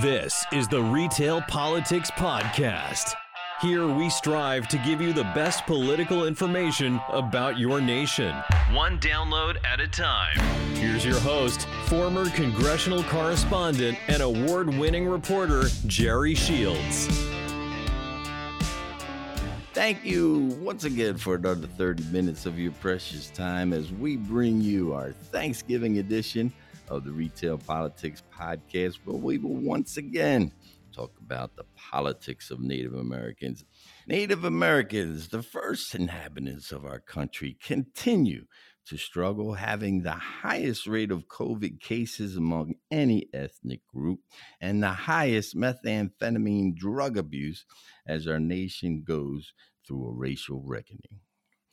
This is the Retail Politics Podcast. Here we strive to give you the best political information about your nation, one download at a time. Here's your host, former congressional correspondent and award winning reporter, Jerry Shields. Thank you once again for another 30 minutes of your precious time as we bring you our Thanksgiving edition of the Retail Politics Podcast, where we will once again talk about the politics of Native Americans. Native Americans, the first inhabitants of our country, continue to struggle, having the highest rate of COVID cases among any ethnic group and the highest methamphetamine drug abuse as our nation goes through a racial reckoning.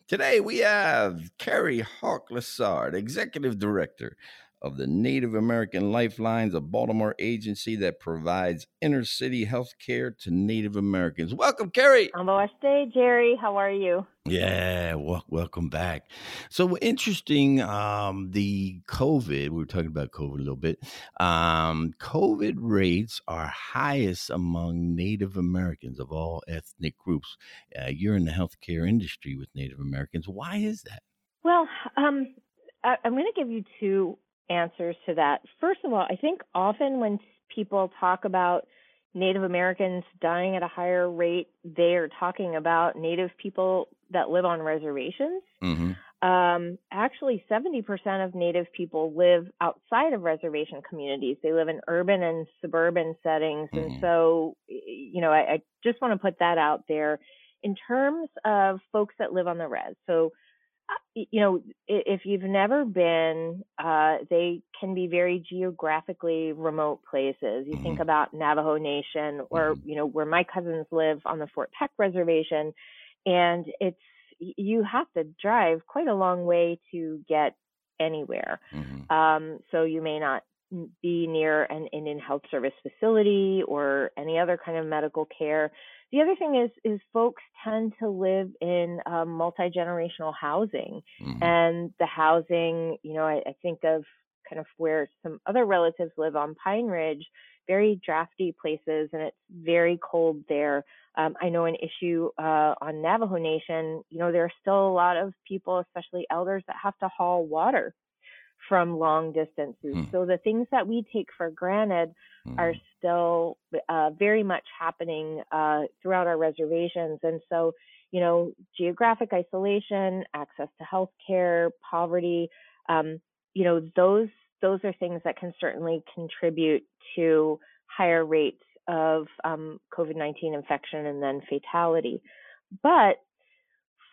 Today we have Kerry Hawk Lessard, Executive Director of the Native American Lifelines, a Baltimore agency that provides inner city health care to Native Americans. Welcome, Kerry. Namaste, Jerry. How are you? Yeah, well, welcome back. So interesting. Um, the COVID, we were talking about COVID a little bit. Um, COVID rates are highest among Native Americans of all ethnic groups. Uh, you're in the healthcare industry with Native Americans. Why is that? Well, um, I, I'm going to give you two answers to that. First of all, I think often when people talk about Native Americans dying at a higher rate, they are talking about Native people that live on reservations. Mm-hmm. Um, actually, 70% of Native people live outside of reservation communities. They live in urban and suburban settings. Mm-hmm. And so, you know, I, I just want to put that out there. In terms of folks that live on the res, so you know, if you've never been, uh, they can be very geographically remote places. You mm-hmm. think about Navajo Nation or, mm-hmm. you know, where my cousins live on the Fort Peck Reservation. And it's, you have to drive quite a long way to get anywhere. Mm-hmm. Um, so you may not be near an Indian Health Service facility or any other kind of medical care. The other thing is is folks tend to live in um, multi generational housing, mm-hmm. and the housing, you know, I, I think of kind of where some other relatives live on Pine Ridge, very drafty places, and it's very cold there. Um, I know an issue uh, on Navajo Nation. You know, there are still a lot of people, especially elders, that have to haul water from long distances. Mm. So the things that we take for granted mm. are still uh, very much happening uh, throughout our reservations. And so, you know, geographic isolation, access to health care, poverty, um, you know, those those are things that can certainly contribute to higher rates of um, COVID-19 infection and then fatality. But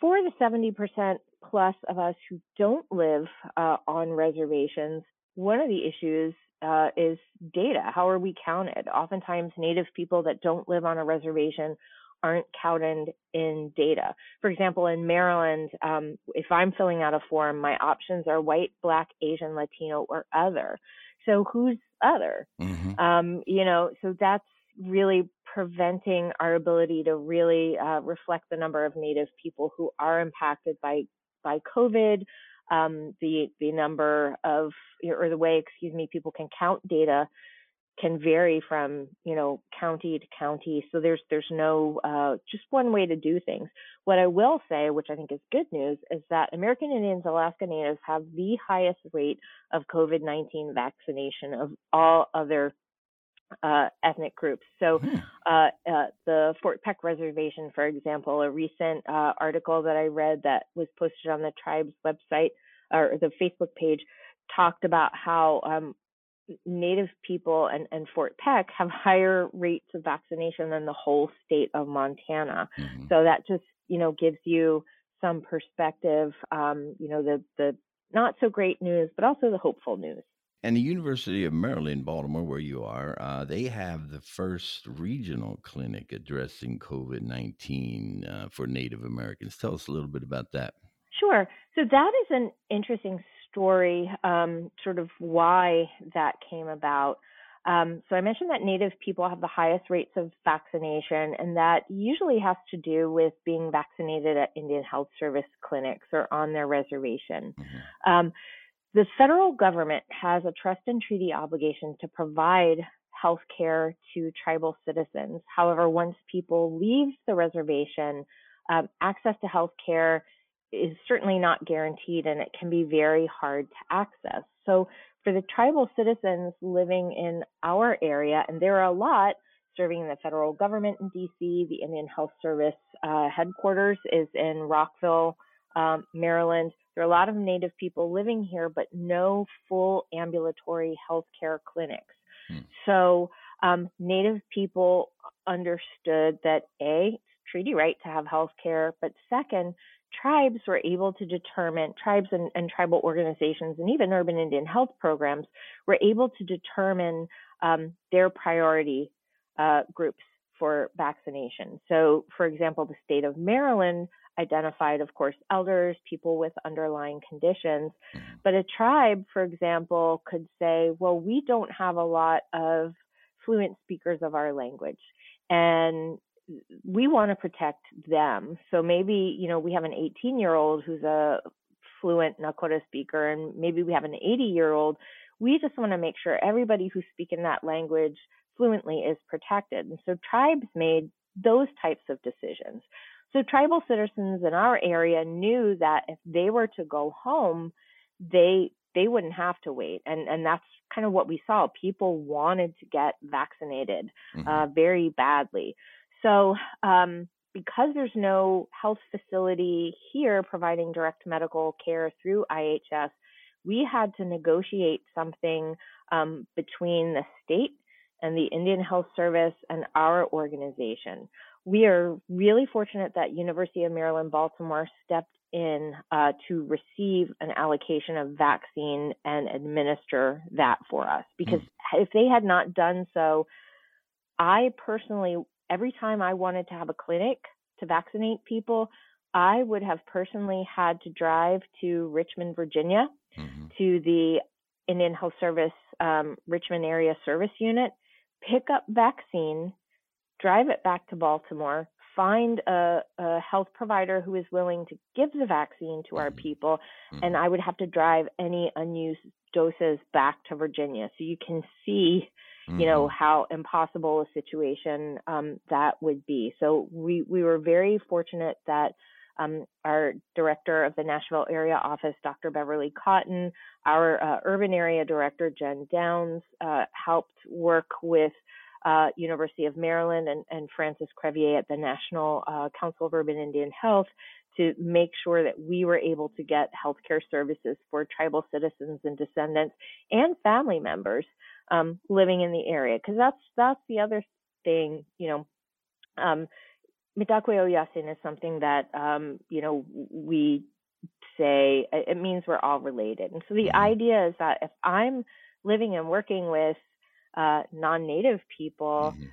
for the 70% plus of us who don't live uh, on reservations, one of the issues uh, is data. How are we counted? Oftentimes, Native people that don't live on a reservation aren't counted in data. For example, in Maryland, um, if I'm filling out a form, my options are white, black, Asian, Latino, or other. So who's other? Mm-hmm. Um, you know, so that's really preventing our ability to really uh, reflect the number of Native people who are impacted by by COVID. Um, the the number of or the way, excuse me, people can count data can vary from you know county to county. So there's there's no uh, just one way to do things. What I will say, which I think is good news, is that American Indians, Alaska Natives have the highest rate of COVID-19 vaccination of all other uh, ethnic groups. So, hmm. uh, uh, the Fort Peck Reservation, for example, a recent uh, article that I read that was posted on the tribe's website or the Facebook page talked about how um, Native people and, and, Fort Peck have higher rates of vaccination than the whole state of Montana. Mm-hmm. So that just you know gives you some perspective. Um, you know the the not so great news, but also the hopeful news. And the University of Maryland, Baltimore, where you are, uh, they have the first regional clinic addressing COVID 19 uh, for Native Americans. Tell us a little bit about that. Sure. So, that is an interesting story, um, sort of why that came about. Um, so, I mentioned that Native people have the highest rates of vaccination, and that usually has to do with being vaccinated at Indian Health Service clinics or on their reservation. Mm-hmm. Um, the federal government has a trust and treaty obligation to provide health care to tribal citizens. However, once people leave the reservation, um, access to health care is certainly not guaranteed and it can be very hard to access. So, for the tribal citizens living in our area, and there are a lot serving in the federal government in DC, the Indian Health Service uh, headquarters is in Rockville, um, Maryland. There are a lot of Native people living here, but no full ambulatory health care clinics. Hmm. So, um, Native people understood that A, treaty right to have health care, but second, tribes were able to determine, tribes and, and, tribal organizations and even urban Indian health programs were able to determine um, their priority uh, groups for vaccination. So, for example, the state of Maryland identified, of course, elders, people with underlying conditions. Mm-hmm. But a tribe, for example, could say, well, we don't have a lot of fluent speakers of our language. And we want to protect them. So maybe, you know, we have an 18 year old who's a fluent Nakota speaker, and maybe we have an 80 year old. We just want to make sure everybody who's speaking that language fluently is protected. And so tribes made those types of decisions. So tribal citizens in our area knew that if they were to go home, they they wouldn't have to wait, and and that's kind of what we saw. People wanted to get vaccinated mm-hmm. uh, very badly. So um, because there's no health facility here providing direct medical care through IHS, we had to negotiate something um, between the state and the Indian Health Service and our organization. We are really fortunate that University of Maryland Baltimore stepped in uh, to receive an allocation of vaccine and administer that for us because mm. if they had not done so, I personally, every time I wanted to have a clinic to vaccinate people, I would have personally had to drive to Richmond, Virginia, mm-hmm. to the Indian Health Service um, Richmond Area Service Unit pick up vaccine, drive it back to Baltimore, find a, a, health provider who is willing to give the vaccine to our mm-hmm. people, mm-hmm. and I would have to drive any unused doses back to Virginia. So you can see, mm-hmm. you know, mm-hmm. how impossible a situation um, that would be. So we we were very fortunate that um, our director of the Nashville area office, Dr. Beverly Cotton, our uh, urban area director, Jen Downs, uh, helped work with uh, University of Maryland and, and, Francys Crevier at the National uh, Council of Urban Indian Health to make sure that we were able to get healthcare services for tribal citizens and descendants and family members um, living in the area. Because that's that's the other thing, you know. Um, Mitakuye Oyasin is something that um, you know we say it means we're all related, and so the mm-hmm. idea is that if I'm living and working with uh, non-native people, mm-hmm.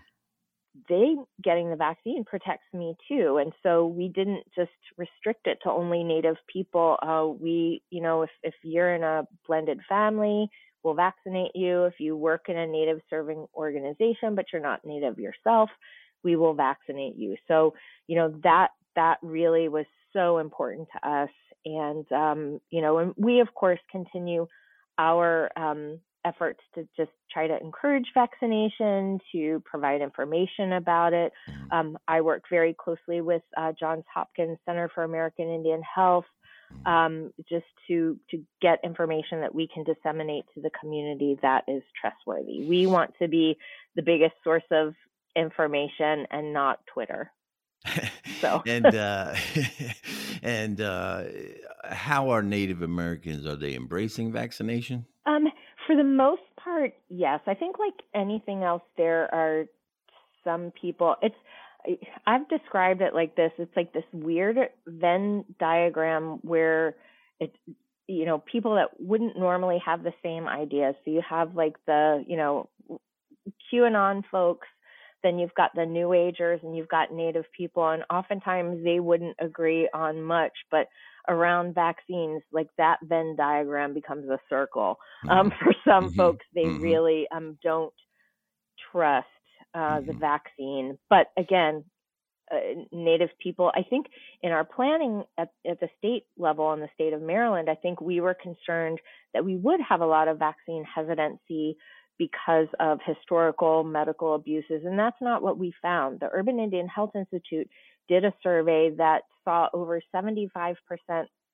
they getting the vaccine protects me too, and so we didn't just restrict it to only native people. Uh, we, you know, if if you're in a blended family, we'll vaccinate you. If you work in a native serving organization but you're not native yourself we will vaccinate you. So, you know, that that really was so important to us. And um, you know, and we of course continue our um, efforts to just try to encourage vaccination, to provide information about it. Mm-hmm. Um, I work very closely with uh, Johns Hopkins Center for American Indian Health, mm-hmm. um, just to to get information that we can disseminate to the community that is trustworthy. We want to be the biggest source of information and not Twitter. So and uh, and uh, how are Native Americans? Are they embracing vaccination? Um, for the most part, yes. I think like anything else, there are some people. It's I've described it like this. It's like this weird Venn diagram where it you know people that wouldn't normally have the same ideas. So you have like the you know QAnon folks then you've got the new agers and you've got native people and oftentimes they wouldn't agree on much but around vaccines like that venn diagram becomes a circle um, mm-hmm. for some mm-hmm. folks they mm-hmm. really um, don't trust uh, the mm-hmm. vaccine but again uh, native people i think in our planning at, at the state level in the state of maryland i think we were concerned that we would have a lot of vaccine hesitancy because of historical medical abuses. And that's not what we found. The Urban Indian Health Institute did a survey that saw over 75%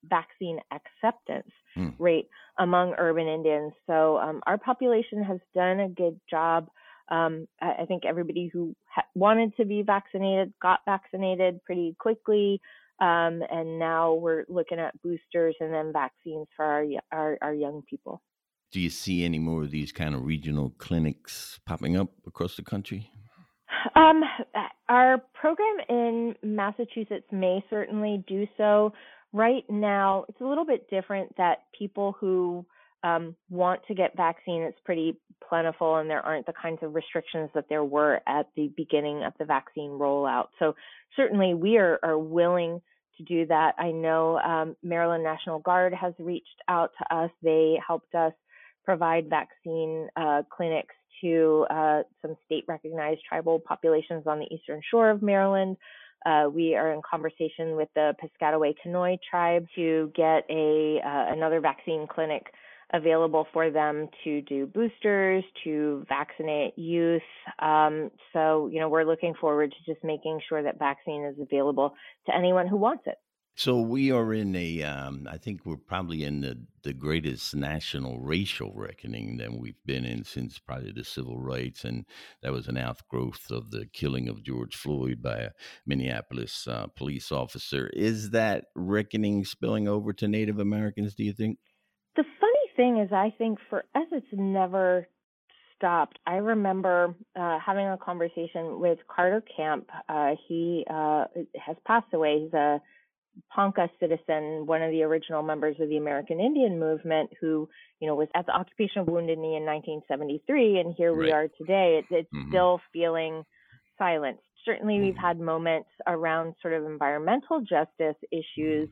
vaccine acceptance mm. rate among urban Indians. So um, our population has done a good job. Um, I, I, think everybody who ha- wanted to be vaccinated got vaccinated pretty quickly. Um, and now we're looking at boosters and then vaccines for our, our, our young people. Do you see any more of these kind of regional clinics popping up across the country? Um, our program in Massachusetts may certainly do so. Right now, it's a little bit different that people who um, want to get vaccine, it's pretty plentiful, and there aren't the kinds of restrictions that there were at the beginning of the vaccine rollout. So certainly, we are, are willing to do that. I know um, Maryland National Guard has reached out to us. They helped us provide vaccine uh, clinics to uh, some state recognized tribal populations on the eastern shore of Maryland. Uh, we are in conversation with the Piscataway Conoy tribe to get a uh, another vaccine clinic available for them to do boosters, to vaccinate youth. Um, so, you know, we're looking forward to just making sure that vaccine is available to anyone who wants it. So we are in a, um, I think we're probably in the, the greatest national racial reckoning than we've been in since probably the civil rights, and that was an outgrowth of the killing of George Floyd by a Minneapolis uh, police officer. Is that reckoning spilling over to Native Americans? Do you think? The funny thing is, I think for us, it's never stopped. I remember uh, having a conversation with Carter Camp. Uh, he uh, has passed away. He's a Ponca citizen, one of the original members of the American Indian movement, who you know was at the occupation of Wounded Knee in 1973, and here right. we are today. It, it's mm-hmm. still feeling silenced. Certainly, mm-hmm. we've had moments around sort of environmental justice issues,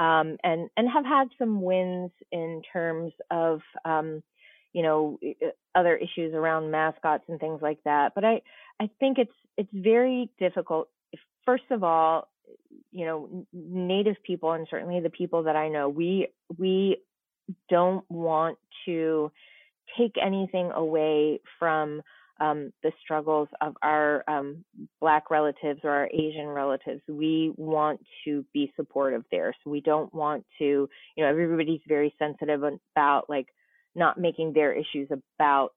mm-hmm. um, and and have had some wins in terms of um, you know other issues around mascots and things like that. But I I think it's it's very difficult. First of all, you know native people and certainly the people that i know we we don't want to take anything away from um, the struggles of our um, black relatives or our asian relatives. We want to be supportive there. So we don't want to you know everybody's very sensitive about like not making their issues about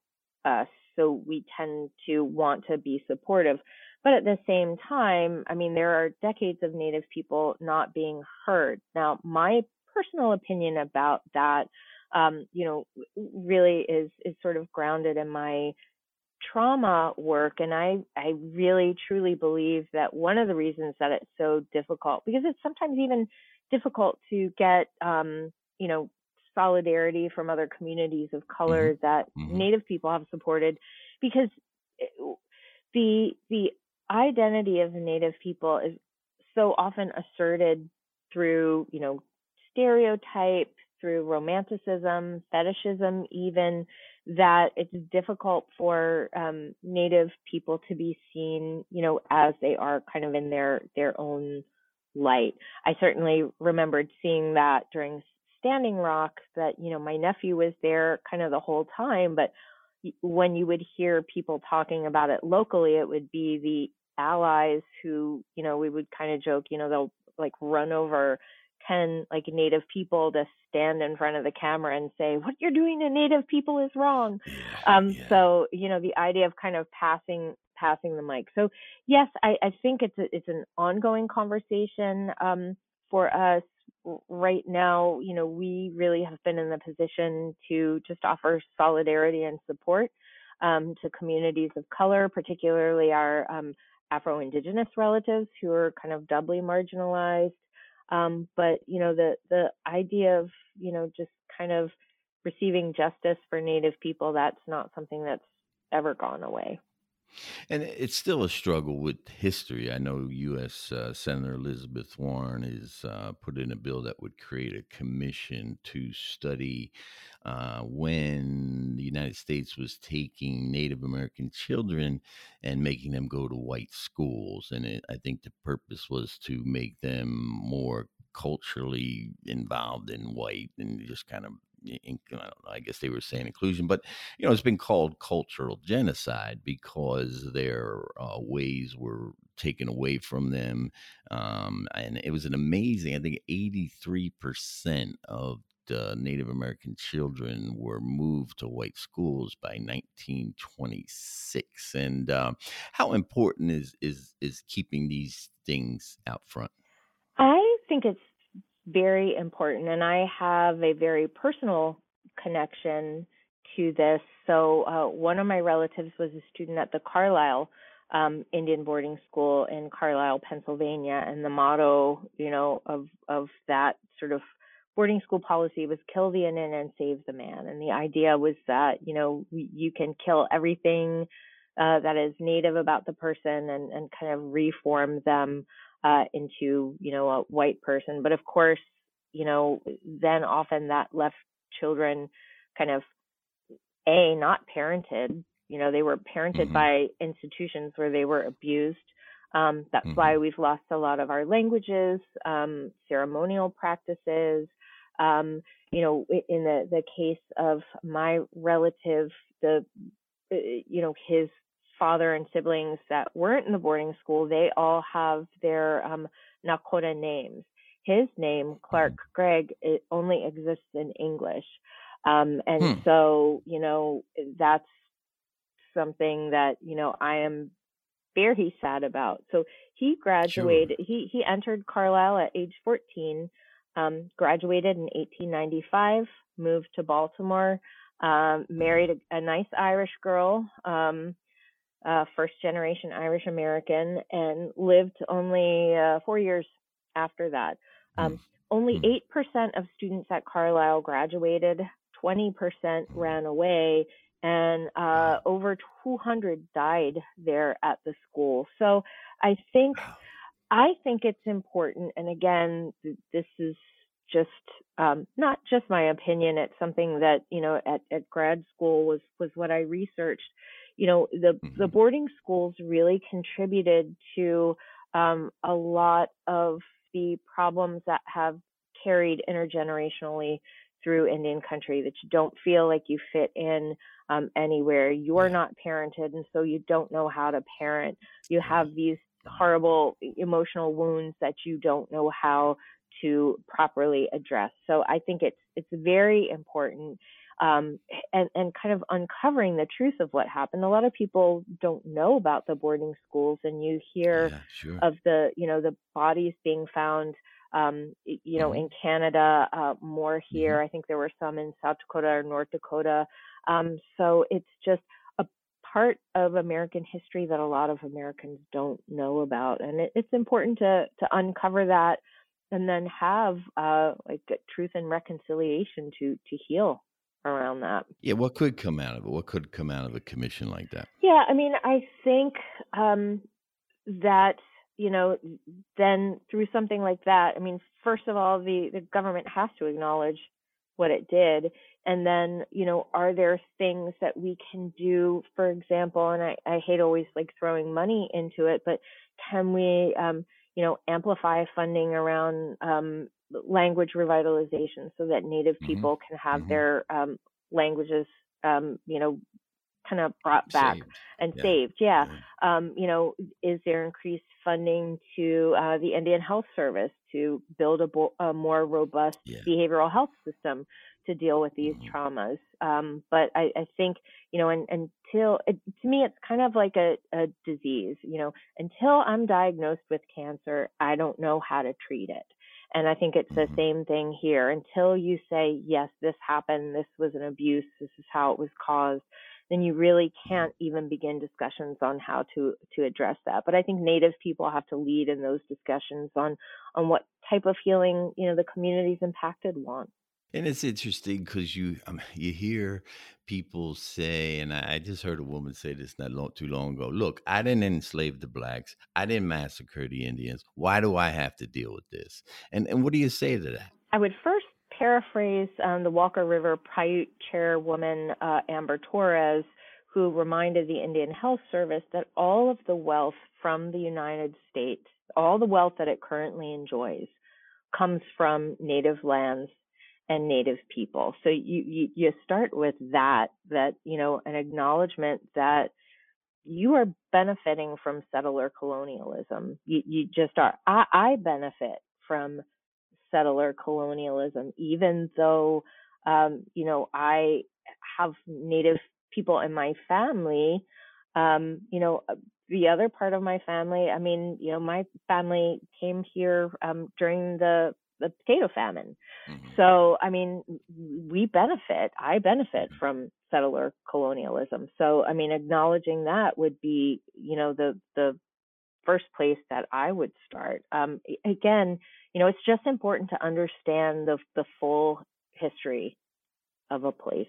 us. So we tend to want to be supportive but at the same time, I mean, there are decades of Native people not being heard. Now, my personal opinion about that, um, you know, really is is sort of grounded in my trauma work and I I really truly believe that one of the reasons that it's so difficult because it's sometimes even difficult to get um you know solidarity from other communities of color mm-hmm. that mm-hmm. native people have supported because eh, the the identity of Native people is so often asserted through, you know, stereotype, through romanticism, fetishism, even that it's difficult for um, Native people to be seen, you know, as they are kind of in their their own light. I certainly remembered seeing that during Standing Rock. That you know, my nephew was there kind of the whole time, but when you would hear people talking about it locally, it would be the allies who, you know, we would kind of joke, you know, they'll like run over 10 like native people to stand in front of the camera and say what you're doing to native people is wrong. Yeah, um yeah. so you know the idea of kind of passing passing the mic. So yes i i think it's a, it's an ongoing conversation um for us right now you know we really have been in the position to just offer solidarity and support um, to communities of color particularly our um, Afro Indigenous relatives who are kind of doubly marginalized. Um, but you know, the the idea of you know just kind of receiving justice for Native people that's not something that's ever gone away. And it's still a struggle with history. I know U.S. Uh, Senator Elizabeth Warren is uh, put in a bill that would create a commission to study uh, when the United States was taking Native American children and making them go to white schools. And it, I think the purpose was to make them more culturally involved in white and just kind of I don't know, I guess they were saying inclusion, but you know, it's been called cultural genocide because their uh, ways were taken away from them. Um, and it was an amazing, I think 83% of uh, Native American children were moved to white schools by 1926. And uh, how important is is is keeping these things out front? I think it's very important, and I have a very personal connection to this. So uh, one of my relatives was a student at the Carlisle um, Indian boarding school in Carlisle, Pennsylvania, and the motto, you know, of of that sort of boarding school policy was kill the Indian and save the man. And the idea was that, you know, you can kill everything uh, that is native about the person and, and kind of reform them uh, into, you know, a white person. But of course, you know, then often that left children kind of a not parented. You know, they were parented mm-hmm. by institutions where they were abused. Um, that's mm-hmm. why we've lost a lot of our languages, um, ceremonial practices, um, you know, in the the case of my relative, the you know his father and siblings that weren't in the boarding school, they all have their um, Nakota names. His name, Clark mm-hmm. Gregg, it only exists in English. Um, and hmm. so, you know, that's something that, you know, I am very sad about. So he graduated, sure. he, he entered Carlisle at age 14 um, graduated in 1895, moved to Baltimore, um, married a, a, nice Irish girl, um, uh, first generation Irish American, and lived only uh, four years after that. Um, mm. Only 8% hmm. of students at Carlisle graduated, 20% ran away, and uh, over 200 died there at the school. So I think. I think it's important, and again, this is just um, not just my opinion. It's something that you know at, at grad school was was what I researched. You know, the mm-hmm. the boarding schools really contributed to um, a lot of the problems that have carried intergenerationally through Indian country. That you don't feel like you fit in um, anywhere. You're not parented, and so you don't know how to parent. You have these horrible emotional wounds that you don't know how to properly address. So I think it's it's very important um, and and kind of uncovering the truth of what happened. A lot of people don't know about the boarding schools, and you hear yeah, sure. of the you know the bodies being found. Um, you know, mm-hmm. in Canada, uh, more here. Mm-hmm. I think there were some in South Dakota or North Dakota. Um, so it's just a part of American history that a lot of Americans don't know about, and it, it's important to to uncover that and then have uh, like truth and reconciliation to to heal around that. Yeah, what could come out of it? What could come out of a commission like that? Yeah, I mean, I think um, that you know, then through something like that, I mean, first of all, the the government has to acknowledge what it did and then you know are there things that we can do for example and i i hate always like throwing money into it but can we um you know, amplify funding around um, language revitalization so that Native mm-hmm. people can have mm-hmm. their um, languages, um, you know, kind of brought back saved. and yeah. saved. Yeah. yeah. Um, you know, is there increased funding to uh, the Indian Health Service to build a, bo- a more robust yeah. behavioral health system to deal with these mm-hmm. traumas? Um, but I, I, think, you know, and, until it, to me, it's kind of like a, a disease. You know, until I'm diagnosed with cancer, I don't know how to treat it. And I think it's the mm-hmm. same thing here. Until you say, yes, this happened, this was an abuse, this is how it was caused, then you really can't even begin discussions on how to to address that. But I think Native people have to lead in those discussions on on what type of healing you know the communities impacted want. And it's interesting because you um, you hear people say, and I, I, just heard a woman say this not long, too long ago. Look, I didn't enslave the blacks. I didn't massacre the Indians. Why do I have to deal with this? And and what do you say to that? I would first paraphrase um, the Walker River Paiute chairwoman uh, Amber Torres, who reminded the Indian Health Service that all of the wealth from the United States, all the wealth that it currently enjoys, comes from native lands and native people. So you, you, you start with that, that, you know, an acknowledgement that you are benefiting from settler colonialism. You, you just are. I, I benefit from settler colonialism, even though, um, you know, I have native people in my family. Um, you know, uh, the other part of my family, I mean, you know, my family came here um, during the the potato famine. Mm-hmm. So, I mean, we benefit. I benefit mm-hmm. from settler colonialism. So, I mean, acknowledging that would be, you know, the the first place that I would start. Um, again, you know, it's just important to understand the the full history of a place.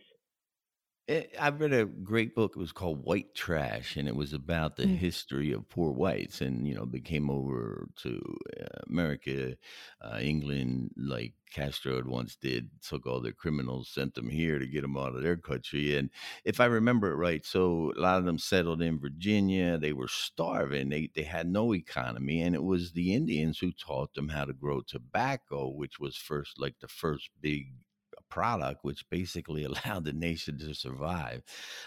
It, I read a great book. It was called White Trash, and it was about the mm. history of poor whites. And you know, they came over to uh, America, uh, England, like Castro had once did. Took all their criminals, sent them here to get them out of their country. And if I remember it right, so a lot of them settled in Virginia. They were starving. They they had no economy, and it was the Indians who taught them how to grow tobacco, which was first like the first big product, which basically allowed the nation to survive.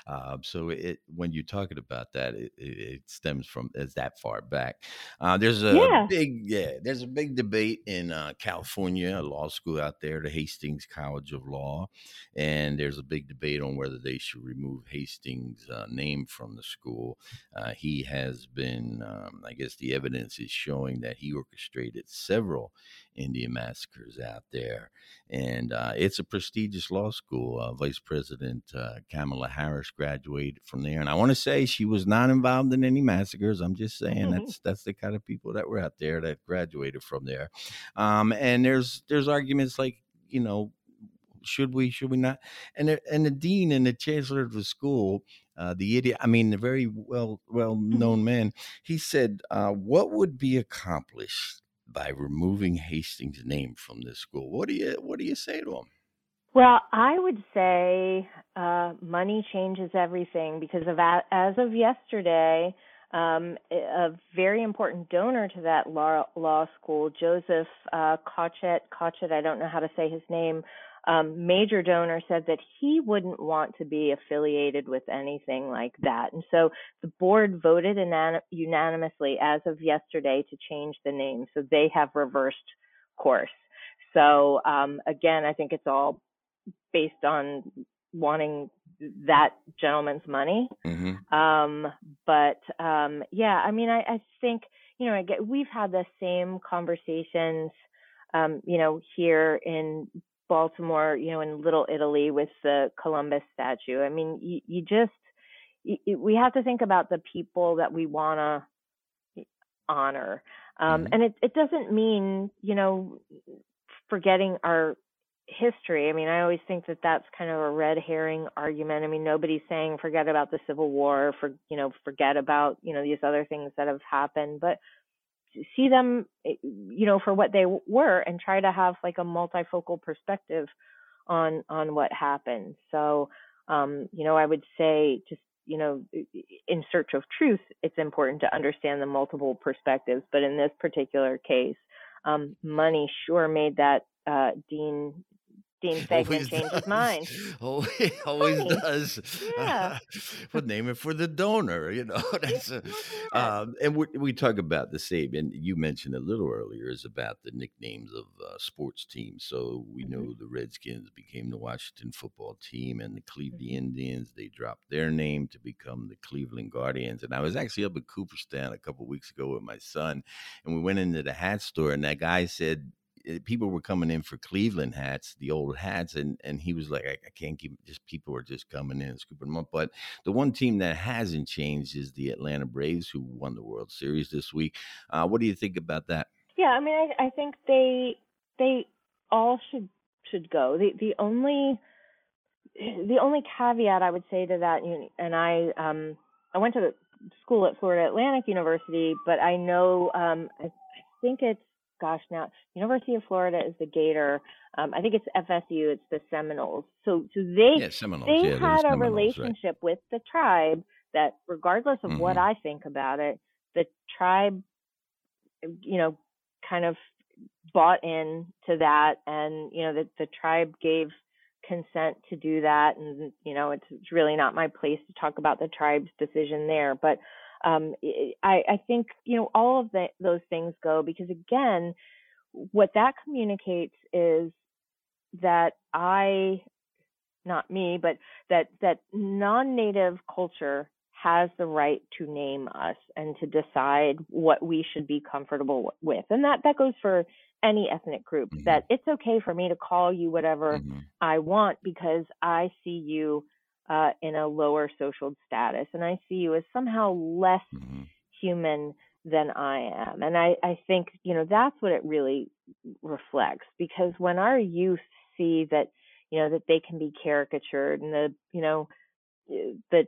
Uh, so it when you're talking about that, it, it, stems from as that far back. Uh, there's a yeah. big yeah, there's a big debate in uh, California, a law school out there, the Hastings College of Law, and there's a big debate on whether they should remove Hastings' uh, name from the school. Uh, he has been, um, I guess, the evidence is showing that he orchestrated several Indian massacres out there. And uh, it's a prestigious law school. Uh, Vice President uh, Kamala Harris graduated from there. And I want to say she was not involved in any massacres. I'm just saying mm-hmm. that's that's the kind of people that were out there that graduated from there. Um, and there's there's arguments like, you know, should we should we not and the, and the dean and the chancellor of the school uh, the idiot i mean the very well well known mm-hmm. man he said uh, what would be accomplished by removing Hastings' name from this school. What do you what do you say to him? Well, I would say uh, money changes everything because of as of yesterday, um, a very important donor to that law, law school, Joseph uh, Cotchett, I don't know how to say his name, um, major donor said that he wouldn't want to be affiliated with anything like that. And so the board voted unanimously as of yesterday to change the name. So they have reversed course. So um, again, I think it's all based on wanting that gentleman's money. Mm-hmm. Um, but um, yeah, I mean, I, I think you know, I get, we've had the same conversations, um, you know, here in Baltimore, you know, in Little Italy with the Columbus statue. I mean, you, you just you, we have to think about the people that we want to honor, um, mm-hmm. and it it doesn't mean you know forgetting our history. I mean, I always think that that's kind of a red herring argument. I mean, nobody's saying forget about the Civil War, for you know, forget about you know these other things that have happened, but see them eh, you know for what they were and try to have like a multifocal perspective on on what happened so um you know i would say just you know in search of truth it's important to understand the multiple perspectives but in this particular case um money sure made that uh dean Dean Faigman changed his mind. Always, always does. Yeah. we'll name it for the donor, you know. That's a, um, and we, we talk about the same, and you mentioned a little earlier is about the nicknames of uh, sports teams. So we mm-hmm. know the Redskins became the Washington football team, and the Cleveland mm-hmm. Indians they dropped their name to become the Cleveland Guardians. And I was actually up at Cooperstown a couple weeks ago with my son, and we went into the hat store, and that guy said people were coming in for Cleveland hats, the old hats, and and he was like, I, I can't keep just people are just coming in and scooping them up. But the one team that hasn't changed is the Atlanta Braves, who won the World Series this week. Uh, what do you think about that? Yeah, I mean, I, I think they they all should should go. The the only the only caveat I would say to that, and I um I went to the school at Florida Atlantic University, but I know um I, I think it's gosh, now University of Florida is the Gator. Um, I think it's FSU. It's the Seminoles. So, so they yeah, Seminoles. they yeah, had a relationship right. with the tribe that, regardless of mm-hmm. what I think about it, the tribe, you know, kind of bought in to that, and you know, the the tribe gave consent to do that, and you know, it's, it's really not my place to talk about the tribe's decision there, but um, I, I think you know all of the, those things go because again, what that communicates is that I, not me, but that that non-native culture has the right to name us and to decide what we should be comfortable with. And that that goes for any ethnic group mm-hmm. that it's okay for me to call you whatever mm-hmm. I want because I see you uh, in a lower social status and I see you as somehow less mm-hmm. human than I am. And I, I think, you know, that's what it really reflects because when our youth see that, you know, that they can be caricatured and the, you know, eh, the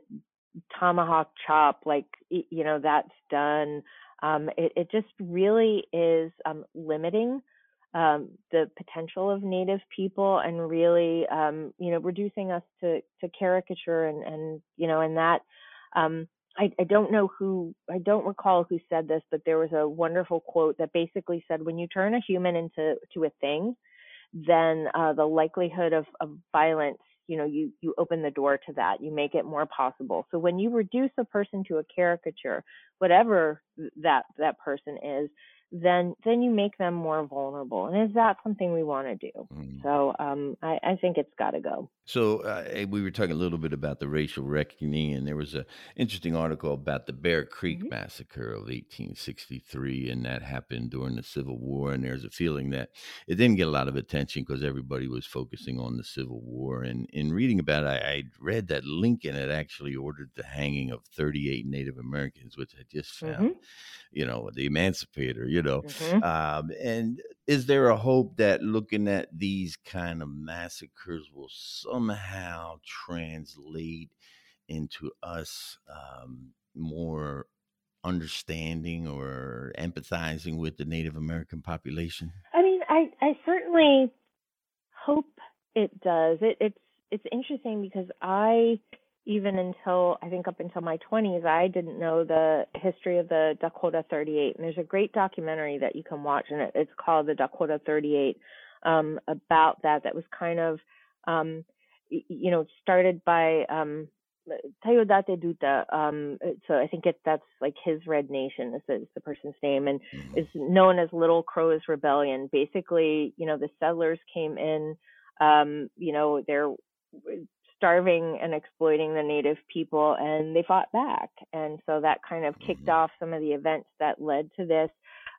tomahawk chop, like, you know, that's done. Um, it, it just really is um, limiting um, the potential of Native people and really, um, you know, reducing us to, to caricature and, and, you know, and that, um, I, I don't know who, I don't recall who said this, but there was a wonderful quote that basically said, when you turn a human into to a thing, then uh, the likelihood of, of violence you know you you open the door to that. You make it more possible. So when you reduce a person to a caricature whatever that that person is then then you make them more vulnerable and is that something we want to do mm. so um, I, I, think it's got to go so uh, we were talking a little bit about the racial reckoning and there was an interesting article about the bear creek mm-hmm. massacre of 1863 and that happened during the civil war and there's a feeling that it didn't get a lot of attention because everybody was focusing on the civil war and in reading about it I, I read that lincoln had actually ordered the hanging of 38 native americans which i just found mm-hmm. You know the emancipator you know. Mm-hmm. Um, and is there a hope that looking at these kind of massacres will somehow translate into us um, more understanding or empathizing with the Native American population? I mean, I, I certainly hope it does. It, it's it's interesting because I even until I think up until my 20s, I didn't know the history of the Dakota 38. And there's a great documentary that you can watch, and it, it's called the Dakota 38 um, about that. That was kind of, um, you know, started by um, Taoyateduta. Um, so I think it, that's like his Red Nation is the, is the person's name, and mm-hmm. is known as Little Crow's Rebellion. Basically, you know, the settlers came in. Um, you know, they're starving and exploiting the native people and they fought back and so that kind of kicked mm-hmm. off some of the events that led to this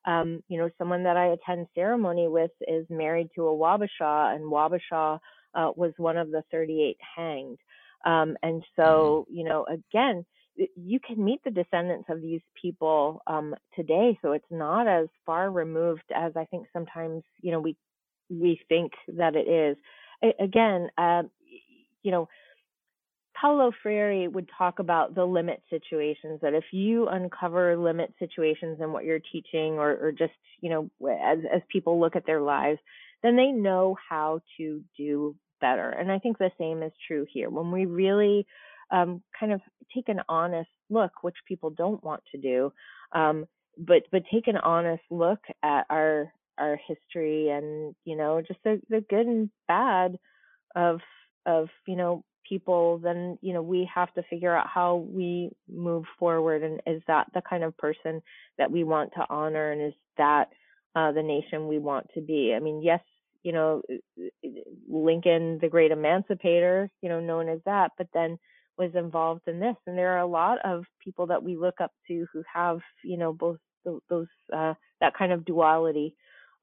um, you know someone that i attend ceremony with is married to a wabasha and wabasha uh, was one of the 38 hanged um, and so mm-hmm. you know again you can meet the descendants of these people um, today so it's not as far removed as i think sometimes you know we we think that it is again uh, you know, Paulo Freire would talk about the limit situations that if you uncover limit situations in what you're teaching or, or just, you know, as, as people look at their lives, then they know how to do better. And I think the same is true here. When we really um, kind of take an honest look, which people don't want to do, um, but but take an honest look at our our history and you know just the, the good and bad of of you know people then you know we have to figure out how we move forward and is that the kind of person that we want to honor and is that uh, the nation we want to be? I mean yes you know lincoln the great emancipator you know known as that but then was involved in this and there are a lot of people that we look up to who have you know both those uh, that kind of duality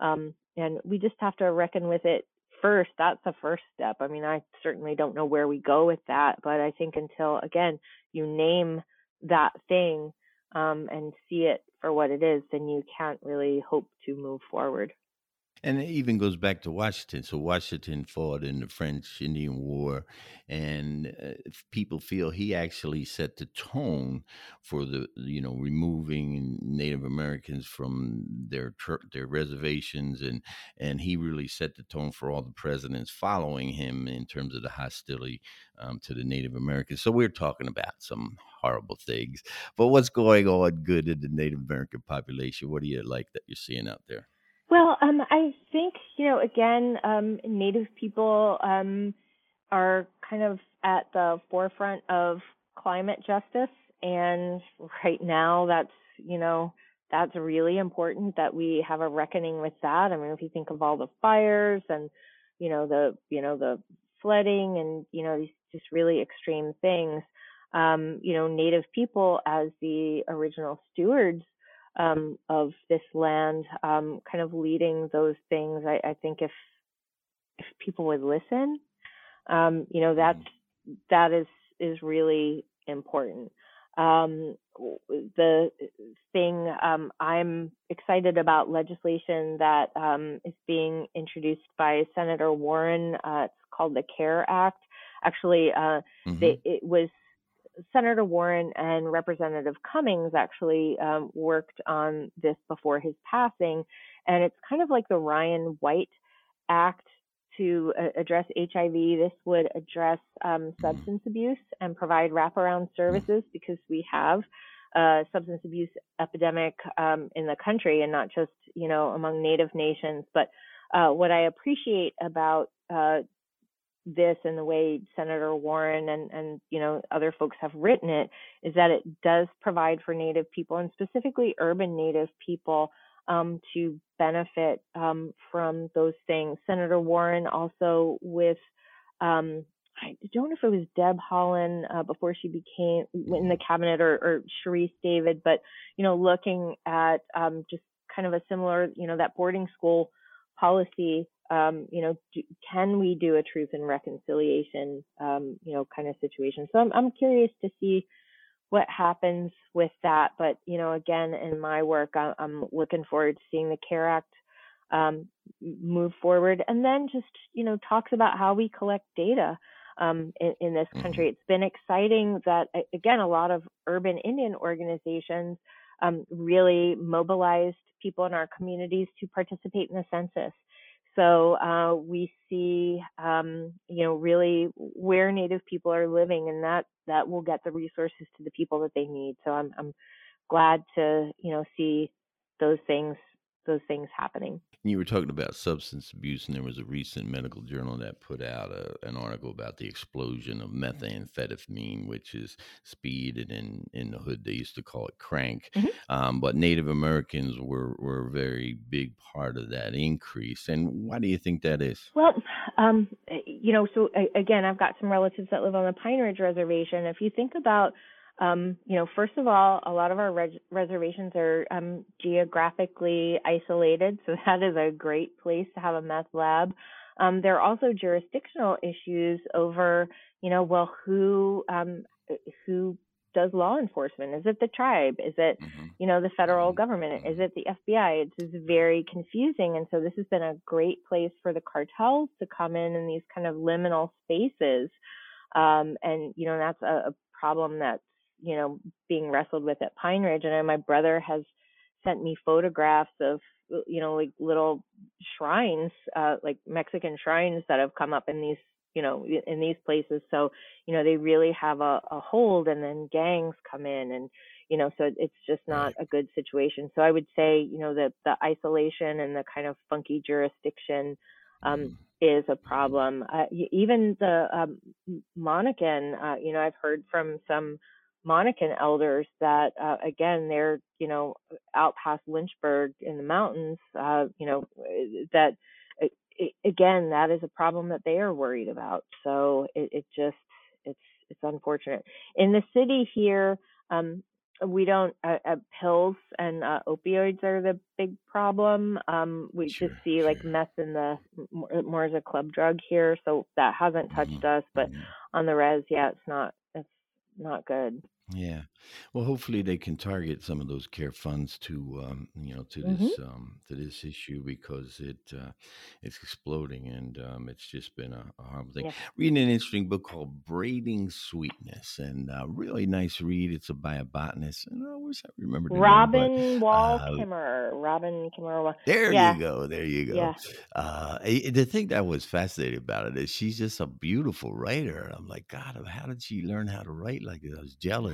um, and we just have to reckon with it first, that's the first step. I mean, I certainly don't know where we go with that, but I think until again you name that thing um, and see it for what it is, then you can't really hope to move forward. And it even goes back to Washington. So Washington fought in the French Indian War, and uh, people feel he actually set the tone for the you know removing Native Americans from their their reservations, and and he really set the tone for all the presidents following him in terms of the hostility um, to the Native Americans. So we're talking about some horrible things, but what's going on good in the Native American population? What do you like that you're seeing out there? Well, um, I think you know, again, um, Native people um, are kind of at the forefront of climate justice, and right now, that's you know, that's really important that we have a reckoning with that. I mean, if you think of all the fires and you know the you know the flooding and you know these just really extreme things, um, you know, Native people as the original stewards um, of this land, um, kind of leading those things. I, I, think if if people would listen, um, you know, that's that is is really important. Um, the thing um, I'm excited about legislation that um, is being introduced by Senator Warren. Uh, it's called the CARE Act. Actually, uh, mm-hmm. they, it was Senator Warren and Representative Cummings actually um, worked on this before his passing, and it's kind of like the Ryan White Act to uh, address HIV. This would address um, substance abuse and provide wraparound services because we have a substance abuse epidemic um, in the country and not just you know among Native nations. But uh, what I appreciate about uh, this and the way Senator Warren and, and you know other folks have written it is that it does provide for Native people and specifically urban Native people um, to benefit um, from those things. Senator Warren also with um, I don't know if it was Deb Haaland uh, before she became in the cabinet or, or Sharice David, but you know looking at um, just kind of a similar you know that boarding school policy um, you know, do, can we do a truth and reconciliation, um, you know, kind of situation? So I'm, I'm curious to see what happens with that. But, you know, again, in my work, I, am looking forward to seeing the CARE Act um, move forward and then just, you know, talks about how we collect data. Um, in, in, this country, mm-hmm. it's been exciting that again a lot of urban Indian organizations um, really mobilized people in our communities to participate in the census so uh, we see, um, you know, really where Native people are living, and that that will get the resources to the people that they need. So I'm I'm glad to you know see those things those things happening. You were talking about substance abuse, and there was a recent medical journal that put out a, an article about the explosion of methamphetamine, which is speed, and in, in the hood they used to call it crank. Mm-hmm. Um, but Native Americans were, were a very big part of that increase. And why do you think that is? Well, um, you know, so again, I've got some relatives that live on the Pine Ridge Reservation. If you think about um, you know, first of all, a lot of our res- reservations are um, geographically isolated, so that is a great place to have a meth lab. Um, there are also jurisdictional issues over, you know, well, who um, who does law enforcement? Is it the tribe? Is it, mm-hmm. you know, the federal mm-hmm. government? Is it the FBI? It's just very confusing, and so this has been a great place for the cartels to come in in these kind of liminal spaces. Um, and you know that's a, a problem that's you know being wrestled with at Pine Ridge. And my brother has sent me photographs of you know like little shrines, uh, like Mexican shrines that have come up in these you know in these places. So you know they really have a, a hold, and then gangs come in and you know so it's just not a good situation so i would say you know that the isolation and the kind of funky jurisdiction um, mm-hmm. is a problem uh, even the um, Monacan uh, you know i've heard from some Monacan elders that, uh, again, they're, you know, out past Lynchburg in the mountains, uh, you know, that, again, that is a problem that they are worried about. So it, it just, it's, it's unfortunate. In the city here, um, we don't uh, uh, pills and uh, opioids are the big problem. Um, we sure, just see sure. like meth in the more as a club drug here, so that hasn't touched mm-hmm. us. But mm-hmm. on the res, yeah, it's not it's not good. Yeah. Well, hopefully they can target some of those care funds to, um, you know, to Mm-hmm. this um, to this issue because it uh, it's exploding and um, it's just been a, a horrible thing. Yeah. Reading an interesting book called Braiding Sweetgrass and uh, really nice read. It's a by a botanist and I wish I remembered the name, but Robin Wall uh, Kimmerer. Robin Kimmerer. there Yeah. you go. There you go. Yeah. Uh, the thing that was fascinating about it is she's just a beautiful writer. I'm like, God, how did she learn how to write like this? I was jealous.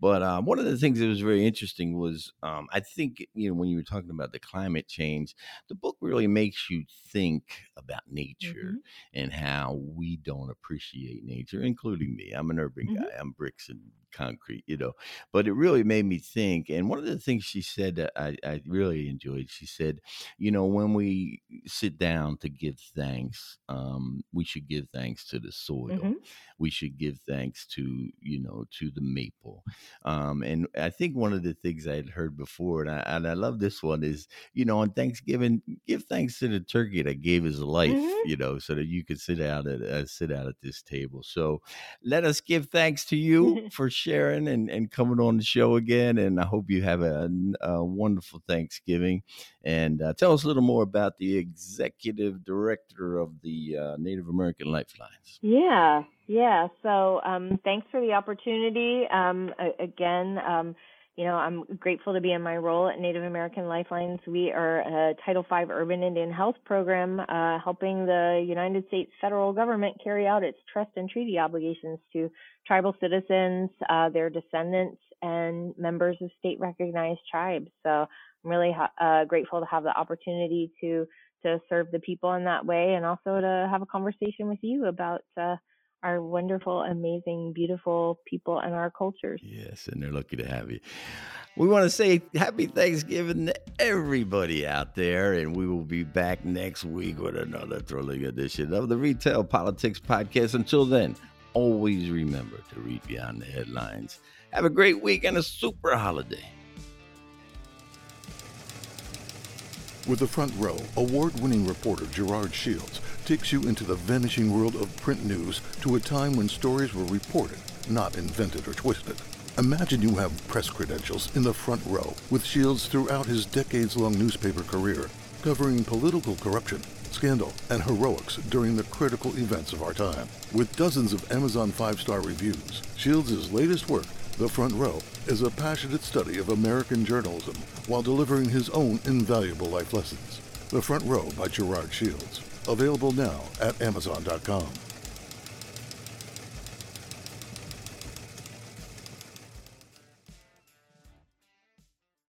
But um, one of the things that was very interesting was um, I think you know when you were talking about the climate change, the book really makes you think about nature hmm and how we don't appreciate nature, including me. I'm an urban hmm guy. I'm bricks and concrete, you know. But it really made me think. And one of the things she said that I, I really enjoyed, she said, you know, when we sit down to give thanks, um, we should give thanks to the soil. hmm We should give thanks to, you know, to the maple. Um, and I think one of the things I had heard before, and I, and I love this one, is, you know, on Thanksgiving, give thanks to the turkey that gave his life, hmm you know, so that you could sit out at uh, sit out at this table. So let us give thanks to you for sharing and, and coming on the show again. And I hope you have a, a wonderful Thanksgiving. And uh, tell us a little more about the executive director of the uh, Native American Lifelines. Yeah, yeah. So um, thanks for the opportunity. Um, again, um, you know, I'm grateful to be in my role at Native American Lifelines. We are a Title V Urban Indian Health Program uh, helping the United States federal government carry out its trust and treaty obligations to tribal citizens, uh, their descendants, and members of state recognized tribes. So I'm really ha- uh, grateful to have the opportunity to to serve the people in that way and also to have a conversation with you about uh, our wonderful, amazing, beautiful people and our cultures. Yes, and they're lucky to have you. We want to say happy Thanksgiving to everybody out there, and we will be back next week with another thrilling edition of the Retail Politics Podcast. Until then, always remember to read beyond the headlines. Have a great week and a super holiday. With the front row, award winning reporter Gerard Shields takes you into the vanishing world of print news to a time when stories were reported, not invented or twisted. Imagine you have press credentials in the front row with Shields throughout his decades long newspaper career, covering political corruption, scandal, and heroics during the critical events of our time. With dozens of Amazon five star reviews, Shields' latest work, The Front Row, is a passionate study of American journalism while delivering his own invaluable life lessons. The Front Row by Gerard Shields. Available now at Amazon.com.